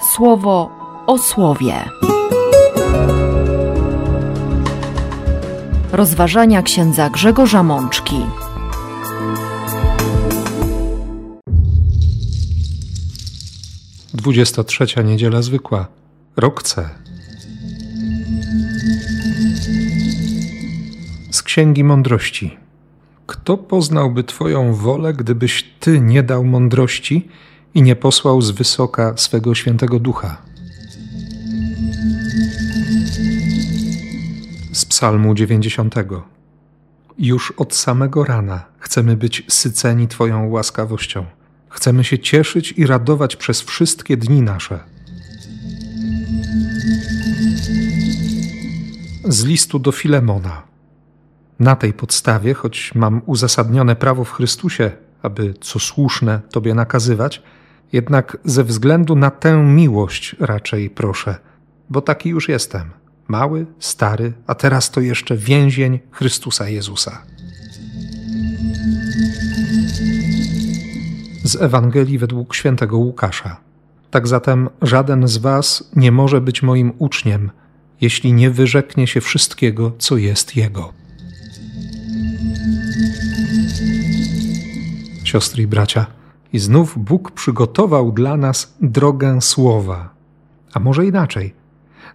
słowo o słowie. Rozważania księdza Grzegorza Mączki. Dwudziesta trzecia niedziela zwykła. Rok C. Z Księgi Mądrości. Kto poznałby Twoją wolę, gdybyś Ty nie dał mądrości i nie posłał z wysoka swego świętego ducha? Z Psalmu 90. Już od samego rana chcemy być syceni Twoją łaskawością. Chcemy się cieszyć i radować przez wszystkie dni nasze. Z listu do Filemona. Na tej podstawie, choć mam uzasadnione prawo w Chrystusie, aby co słuszne Tobie nakazywać, jednak ze względu na tę miłość raczej proszę, bo taki już jestem. Mały, stary, a teraz to jeszcze więzień Chrystusa Jezusa. Z Ewangelii według świętego Łukasza. Tak zatem żaden z Was nie może być moim uczniem, jeśli nie wyrzeknie się wszystkiego, co jest Jego. Siostry i bracia, i znów Bóg przygotował dla nas drogę słowa. A może inaczej,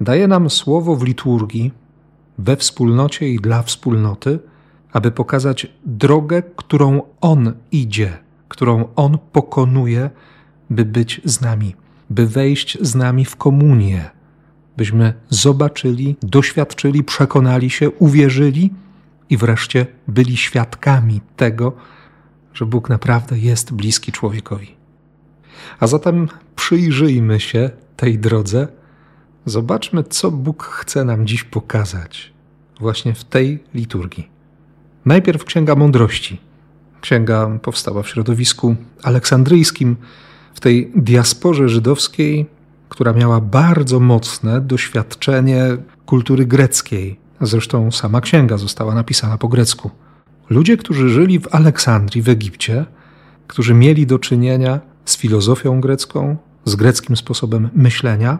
daje nam słowo w liturgii, we wspólnocie i dla wspólnoty, aby pokazać drogę, którą On idzie, którą On pokonuje, by być z nami, by wejść z nami w komunię, byśmy zobaczyli, doświadczyli, przekonali się, uwierzyli i wreszcie byli świadkami tego, że Bóg naprawdę jest bliski człowiekowi. A zatem przyjrzyjmy się tej drodze, zobaczmy, co Bóg chce nam dziś pokazać właśnie w tej liturgii. Najpierw Księga Mądrości. Księga powstała w środowisku aleksandryjskim, w tej diasporze żydowskiej, która miała bardzo mocne doświadczenie kultury greckiej. Zresztą sama księga została napisana po grecku. Ludzie, którzy żyli w Aleksandrii, w Egipcie, którzy mieli do czynienia z filozofią grecką, z greckim sposobem myślenia,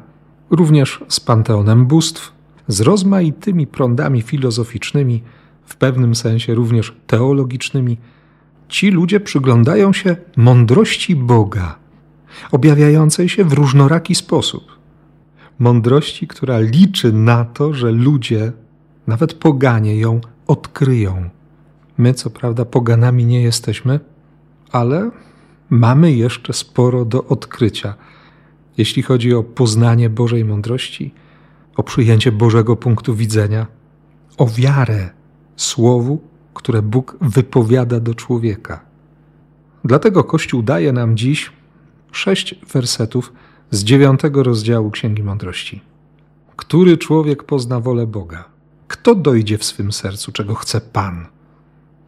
również z panteonem bóstw, z rozmaitymi prądami filozoficznymi, w pewnym sensie również teologicznymi, ci ludzie przyglądają się mądrości Boga, objawiającej się w różnoraki sposób. Mądrości, która liczy na to, że ludzie, nawet poganie, ją odkryją My, co prawda, poganami nie jesteśmy, ale mamy jeszcze sporo do odkrycia, jeśli chodzi o poznanie Bożej mądrości, o przyjęcie Bożego punktu widzenia, o wiarę Słowu, które Bóg wypowiada do człowieka. Dlatego Kościół daje nam dziś sześć wersetów z dziewiątego rozdziału Księgi Mądrości. Który człowiek pozna wolę Boga? Kto dojdzie w swym sercu, czego chce Pan?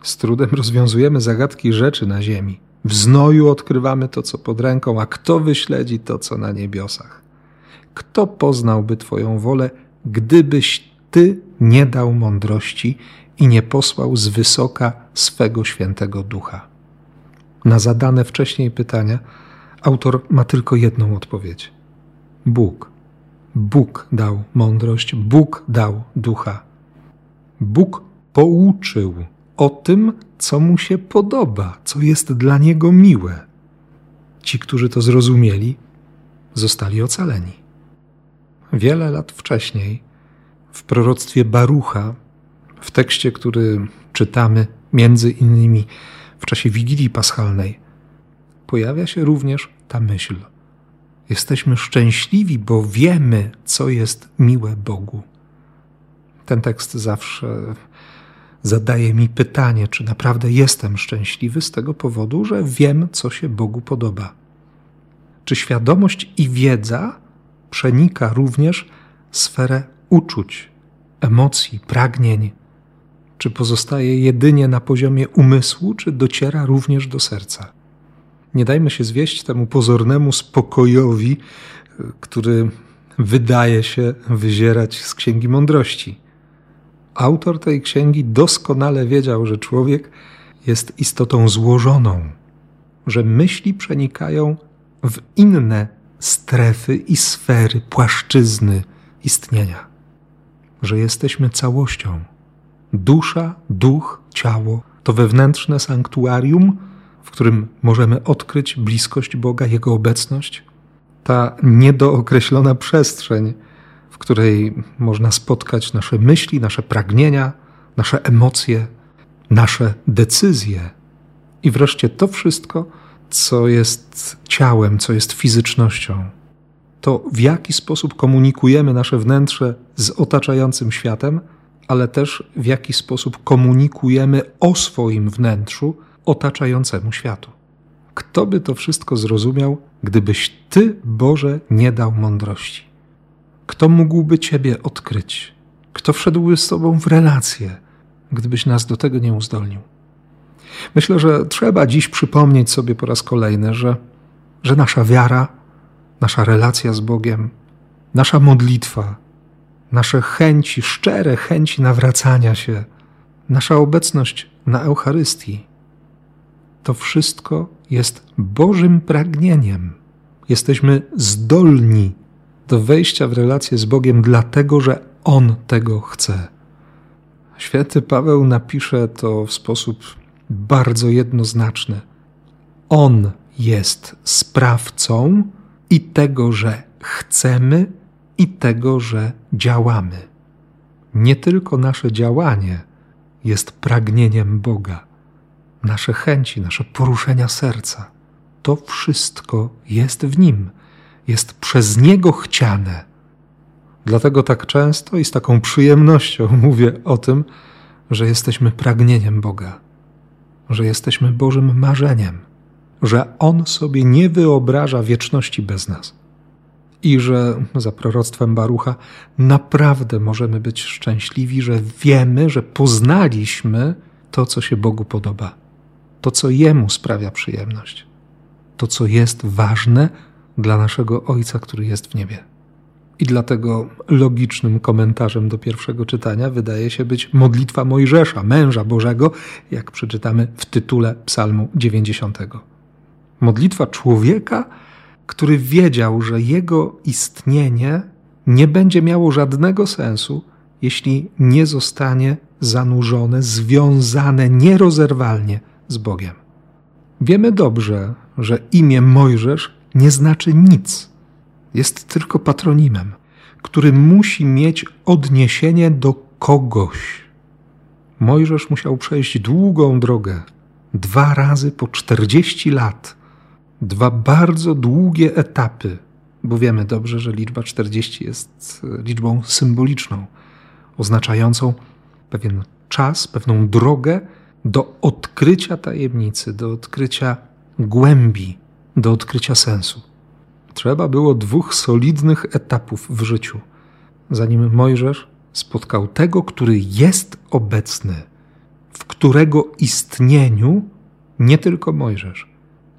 Z trudem rozwiązujemy zagadki rzeczy na ziemi. W znoju odkrywamy to, co pod ręką, a kto wyśledzi to, co na niebiosach? Kto poznałby Twoją wolę, gdybyś Ty nie dał mądrości i nie posłał z wysoka swego świętego ducha? Na zadane wcześniej pytania autor ma tylko jedną odpowiedź: Bóg. Bóg dał mądrość, Bóg dał ducha. Bóg pouczył o tym, co mu się podoba, co jest dla niego miłe. Ci, którzy to zrozumieli, zostali ocaleni. Wiele lat wcześniej, w proroctwie Barucha, w tekście, który czytamy między innymi w czasie Wigilii Paschalnej, pojawia się również ta myśl. Jesteśmy szczęśliwi, bo wiemy, co jest miłe Bogu. Ten tekst zawsze zadaje mi pytanie, czy naprawdę jestem szczęśliwy z tego powodu, że wiem, co się Bogu podoba. Czy świadomość i wiedza przenika również sferę uczuć, emocji, pragnień? Czy pozostaje jedynie na poziomie umysłu, czy dociera również do serca? Nie dajmy się zwieść temu pozornemu spokojowi, który wydaje się wyzierać z księgi mądrości. Autor tej księgi doskonale wiedział, że człowiek jest istotą złożoną, że myśli przenikają w inne strefy i sfery, płaszczyzny istnienia. Że jesteśmy całością. Dusza, duch, ciało to wewnętrzne sanktuarium, w którym możemy odkryć bliskość Boga, Jego obecność. Ta niedookreślona przestrzeń, której można spotkać nasze myśli, nasze pragnienia, nasze emocje, nasze decyzje. I wreszcie to wszystko, co jest ciałem, co jest fizycznością. To w jaki sposób komunikujemy nasze wnętrze z otaczającym światem, ale też w jaki sposób komunikujemy o swoim wnętrzu otaczającemu światu. Kto by to wszystko zrozumiał, gdybyś Ty, Boże, nie dał mądrości? Kto mógłby Ciebie odkryć? Kto wszedłby z Tobą w relację, gdybyś nas do tego nie uzdolnił? Myślę, że trzeba dziś przypomnieć sobie po raz kolejny, że, że nasza wiara, nasza relacja z Bogiem, nasza modlitwa, nasze chęci, szczere chęci nawracania się, nasza obecność na Eucharystii, to wszystko jest Bożym pragnieniem. Jesteśmy zdolni do wejścia w relację z Bogiem, dlatego że On tego chce. Święty Paweł napisze to w sposób bardzo jednoznaczny. On jest sprawcą i tego, że chcemy, i tego, że działamy. Nie tylko nasze działanie jest pragnieniem Boga, nasze chęci, nasze poruszenia serca. To wszystko jest w Nim, jest przez Niego chciane. Dlatego tak często i z taką przyjemnością mówię o tym, że jesteśmy pragnieniem Boga że jesteśmy Bożym marzeniem, że On sobie nie wyobraża wieczności bez nas i że za proroctwem Barucha naprawdę możemy być szczęśliwi, że wiemy, że poznaliśmy to, co się Bogu podoba, to, co Jemu sprawia przyjemność, to, co jest ważne dla naszego Ojca, który jest w niebie. I dlatego logicznym komentarzem do pierwszego czytania wydaje się być modlitwa Mojżesza, męża Bożego, jak przeczytamy w tytule Psalmu 90. Modlitwa człowieka, który wiedział, że jego istnienie nie będzie miało żadnego sensu, jeśli nie zostanie zanurzone, związane nierozerwalnie z Bogiem. Wiemy dobrze, że imię Mojżesz nie znaczy nic. Jest tylko patronimem, który musi mieć odniesienie do kogoś. Mojżesz musiał przejść długą drogę, dwa razy po czterdzieści lat, dwa bardzo długie etapy, bo wiemy dobrze, że liczba czterdzieści jest e, liczbą symboliczną, oznaczającą pewien czas, pewną drogę do odkrycia tajemnicy, do odkrycia głębi, do odkrycia sensu. Trzeba było dwóch solidnych etapów w życiu, zanim Mojżesz spotkał tego, który jest obecny, w którego istnieniu nie tylko Mojżesz,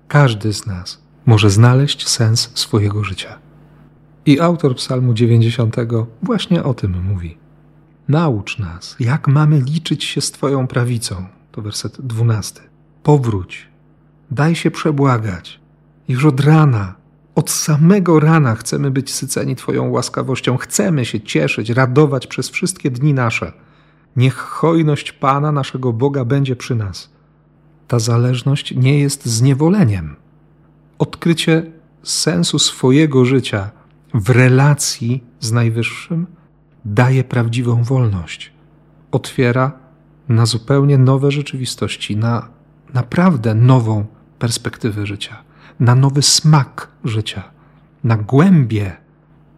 każdy z nas może znaleźć sens swojego życia. I autor Psalmu 90 właśnie o tym mówi. Naucz nas, jak mamy liczyć się z Twoją prawicą. To werset 12. Powróć, daj się przebłagać. Już od rana od samego rana chcemy być syceni Twoją łaskawością, chcemy się cieszyć, radować przez wszystkie dni nasze. Niech hojność Pana, naszego Boga, będzie przy nas. Ta zależność nie jest zniewoleniem. Odkrycie sensu swojego życia w relacji z Najwyższym daje prawdziwą wolność. Otwiera na zupełnie nowe rzeczywistości, na naprawdę nową perspektywę życia na nowy smak życia, na głębie,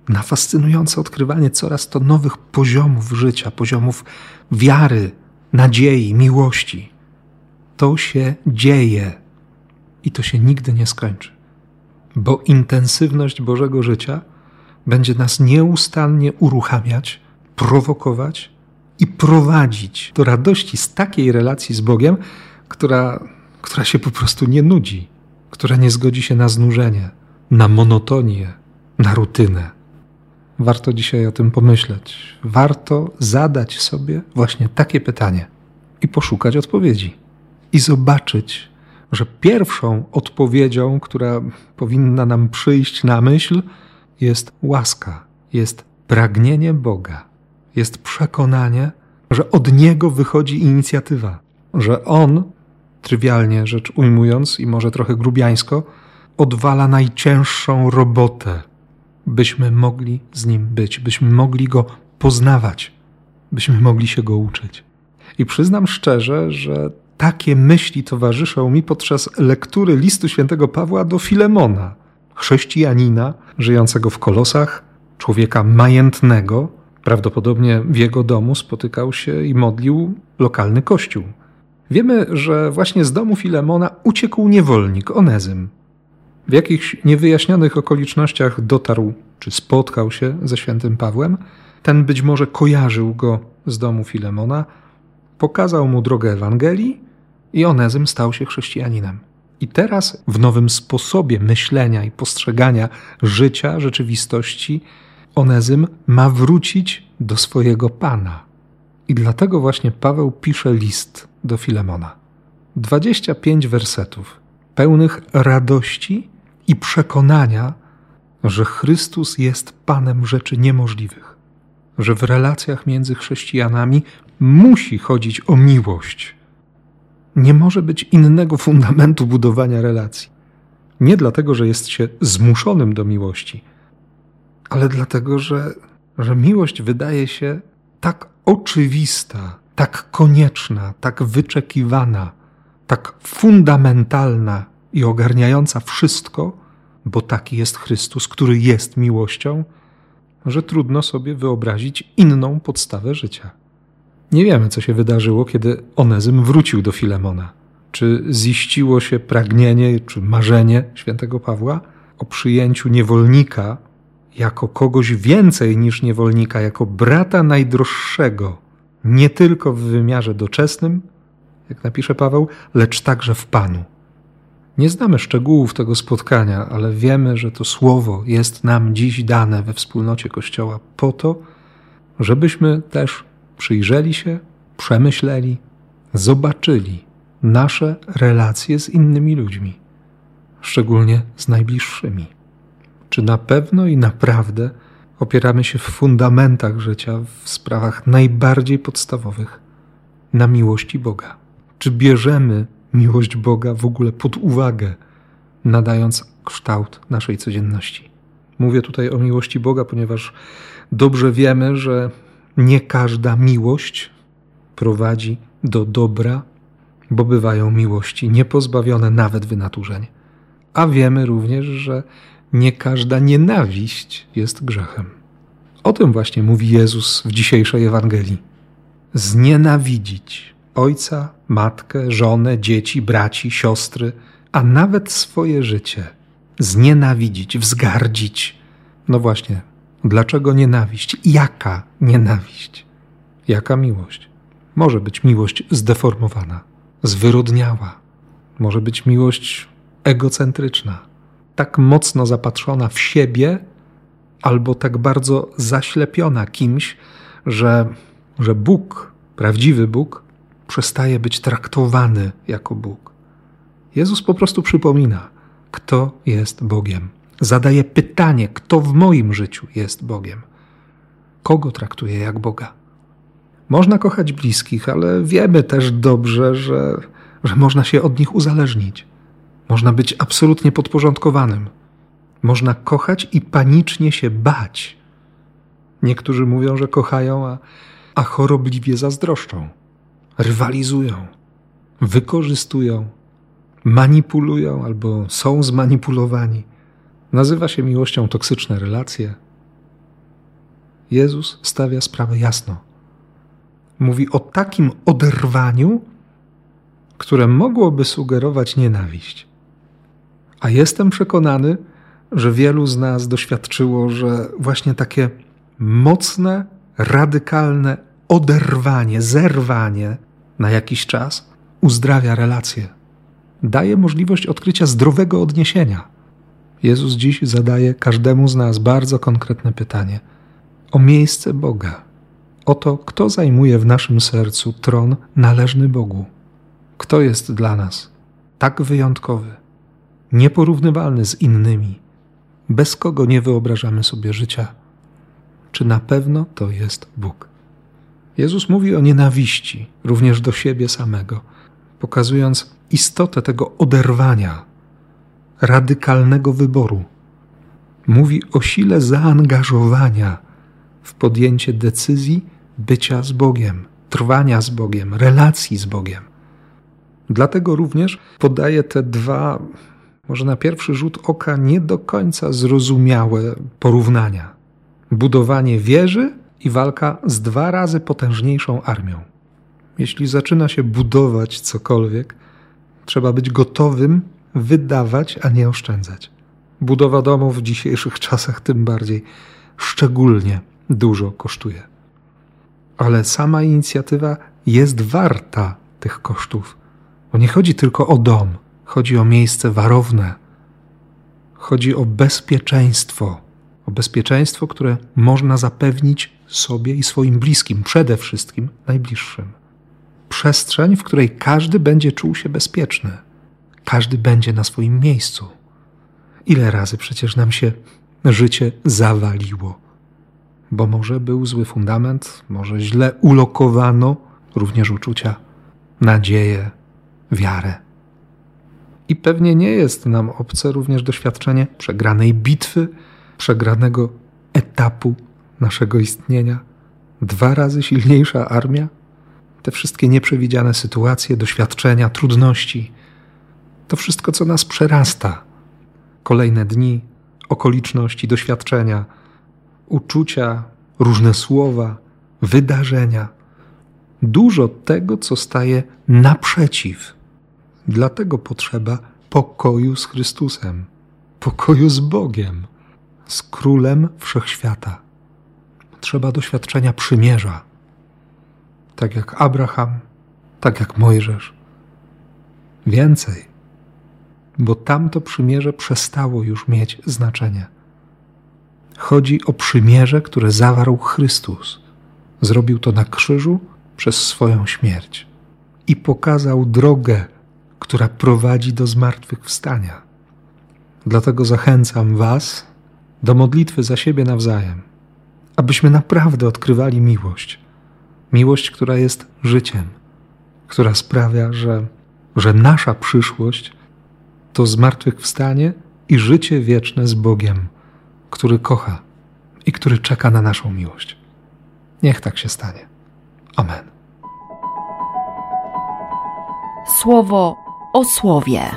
na fascynujące odkrywanie coraz to nowych poziomów życia, poziomów wiary, nadziei, miłości. To się dzieje i to się nigdy nie skończy, bo intensywność Bożego życia będzie nas nieustannie uruchamiać, prowokować i prowadzić do radości z takiej relacji z Bogiem, która, która się po prostu nie nudzi która nie zgodzi się na znużenie, na monotonię, na rutynę. Warto dzisiaj o tym pomyśleć. Warto zadać sobie właśnie takie pytanie i poszukać odpowiedzi. I zobaczyć, że pierwszą odpowiedzią, która powinna nam przyjść na myśl, jest łaska, jest pragnienie Boga, jest przekonanie, że od Niego wychodzi inicjatywa, że On, trywialnie rzecz ujmując i może trochę grubiańsko, odwala najcięższą robotę, byśmy mogli z Nim być, byśmy mogli Go poznawać, byśmy mogli się Go uczyć. I przyznam szczerze, że takie myśli towarzyszą mi podczas lektury listu świętego Pawła do Filemona, chrześcijanina żyjącego w Kolosach, człowieka majętnego. Prawdopodobnie w jego domu spotykał się i modlił lokalny kościół. Wiemy, że właśnie z domu Filemona uciekł niewolnik Onezym. W jakichś niewyjaśnionych okolicznościach dotarł czy spotkał się ze świętym Pawłem. Ten być może kojarzył go z domu Filemona, pokazał mu drogę Ewangelii i Onezym stał się chrześcijaninem. I teraz w nowym sposobie myślenia i postrzegania życia, rzeczywistości, Onezym ma wrócić do swojego Pana. I dlatego właśnie Paweł pisze list do Filemona. 25 wersetów, pełnych radości i przekonania, że Chrystus jest Panem rzeczy niemożliwych, że w relacjach między chrześcijanami musi chodzić o miłość. Nie może być innego fundamentu budowania relacji. Nie dlatego, że jest się zmuszonym do miłości, ale dlatego, że, że miłość wydaje się tak oczywista, tak konieczna, tak wyczekiwana, tak fundamentalna i ogarniająca wszystko, bo taki jest Chrystus, który jest miłością, że trudno sobie wyobrazić inną podstawę życia. Nie wiemy, co się wydarzyło, kiedy Onezym wrócił do Filemona. Czy ziściło się pragnienie czy marzenie świętego Pawła o przyjęciu niewolnika jako kogoś więcej niż niewolnika, jako brata najdroższego, nie tylko w wymiarze doczesnym, jak napisze Paweł, lecz także w Panu. Nie znamy szczegółów tego spotkania, ale wiemy, że to słowo jest nam dziś dane we wspólnocie Kościoła po to, żebyśmy też przyjrzeli się, przemyśleli, zobaczyli nasze relacje z innymi ludźmi, szczególnie z najbliższymi. Czy na pewno i naprawdę opieramy się w fundamentach życia, w sprawach najbardziej podstawowych, na miłości Boga? Czy bierzemy miłość Boga w ogóle pod uwagę, nadając kształt naszej codzienności? Mówię tutaj o miłości Boga, ponieważ dobrze wiemy, że nie każda miłość prowadzi do dobra, bo bywają miłości niepozbawione nawet wynaturzeń. A wiemy również, że nie każda nienawiść jest grzechem. O tym właśnie mówi Jezus w dzisiejszej Ewangelii. Znienawidzić ojca, matkę, żonę, dzieci, braci, siostry, a nawet swoje życie. Znienawidzić, wzgardzić. No właśnie, dlaczego nienawiść? Jaka nienawiść? Jaka miłość? Może być miłość zdeformowana, zwyrodniała. Może być miłość egocentryczna tak mocno zapatrzona w siebie, albo tak bardzo zaślepiona kimś, że, że Bóg, prawdziwy Bóg, przestaje być traktowany jako Bóg. Jezus po prostu przypomina, kto jest Bogiem. Zadaje pytanie, kto w moim życiu jest Bogiem. Kogo traktuję jak Boga? Można kochać bliskich, ale wiemy też dobrze, że, że można się od nich uzależnić. Można być absolutnie podporządkowanym. Można kochać i panicznie się bać. Niektórzy mówią, że kochają, a, a chorobliwie zazdroszczą, rywalizują, wykorzystują, manipulują albo są zmanipulowani. Nazywa się miłością toksyczne relacje. Jezus stawia sprawę jasno. Mówi o takim oderwaniu, które mogłoby sugerować nienawiść. A jestem przekonany, że wielu z nas doświadczyło, że właśnie takie mocne, radykalne oderwanie, zerwanie na jakiś czas uzdrawia relacje. Daje możliwość odkrycia zdrowego odniesienia. Jezus dziś zadaje każdemu z nas bardzo konkretne pytanie o miejsce Boga, o to, kto zajmuje w naszym sercu tron należny Bogu, kto jest dla nas tak wyjątkowy, nieporównywalny z innymi, bez kogo nie wyobrażamy sobie życia. Czy na pewno to jest Bóg? Jezus mówi o nienawiści również do siebie samego, pokazując istotę tego oderwania, radykalnego wyboru. Mówi o sile zaangażowania w podjęcie decyzji bycia z Bogiem, trwania z Bogiem, relacji z Bogiem. Dlatego również podaję te dwa, może na pierwszy rzut oka, nie do końca zrozumiałe porównania: budowanie wieży i walka z dwa razy potężniejszą armią. Jeśli zaczyna się budować cokolwiek, trzeba być gotowym wydawać, a nie oszczędzać. Budowa domu w dzisiejszych czasach tym bardziej szczególnie dużo kosztuje. Ale sama inicjatywa jest warta tych kosztów. Bo nie chodzi tylko o dom, chodzi o miejsce warowne. Chodzi o bezpieczeństwo, o bezpieczeństwo, które można zapewnić sobie i swoim bliskim, przede wszystkim najbliższym. Przestrzeń, w której każdy będzie czuł się bezpieczny, każdy będzie na swoim miejscu. Ile razy przecież nam się życie zawaliło, bo może był zły fundament, może źle ulokowano również uczucia, nadzieję, wiarę. I pewnie nie jest nam obce również doświadczenie przegranej bitwy, przegranego etapu naszego istnienia. Dwa razy silniejsza armia, te wszystkie nieprzewidziane sytuacje, doświadczenia, trudności, to wszystko, co nas przerasta. Kolejne dni, okoliczności, doświadczenia, uczucia, różne słowa, wydarzenia. Dużo tego, co staje naprzeciw. Dlatego potrzeba pokoju z Chrystusem, pokoju z Bogiem, z Królem Wszechświata. Trzeba doświadczenia przymierza, tak jak Abraham, tak jak Mojżesz. Więcej, bo tamto przymierze przestało już mieć znaczenie. Chodzi o przymierze, które zawarł Chrystus. Zrobił to na krzyżu przez swoją śmierć i pokazał drogę, która prowadzi do zmartwychwstania. Dlatego zachęcam Was do modlitwy za siebie nawzajem, abyśmy naprawdę odkrywali miłość. Miłość, która jest życiem, która sprawia, że, że nasza przyszłość to zmartwychwstanie i życie wieczne z Bogiem, który kocha i który czeka na naszą miłość. Niech tak się stanie. Amen. Słowo o słowie.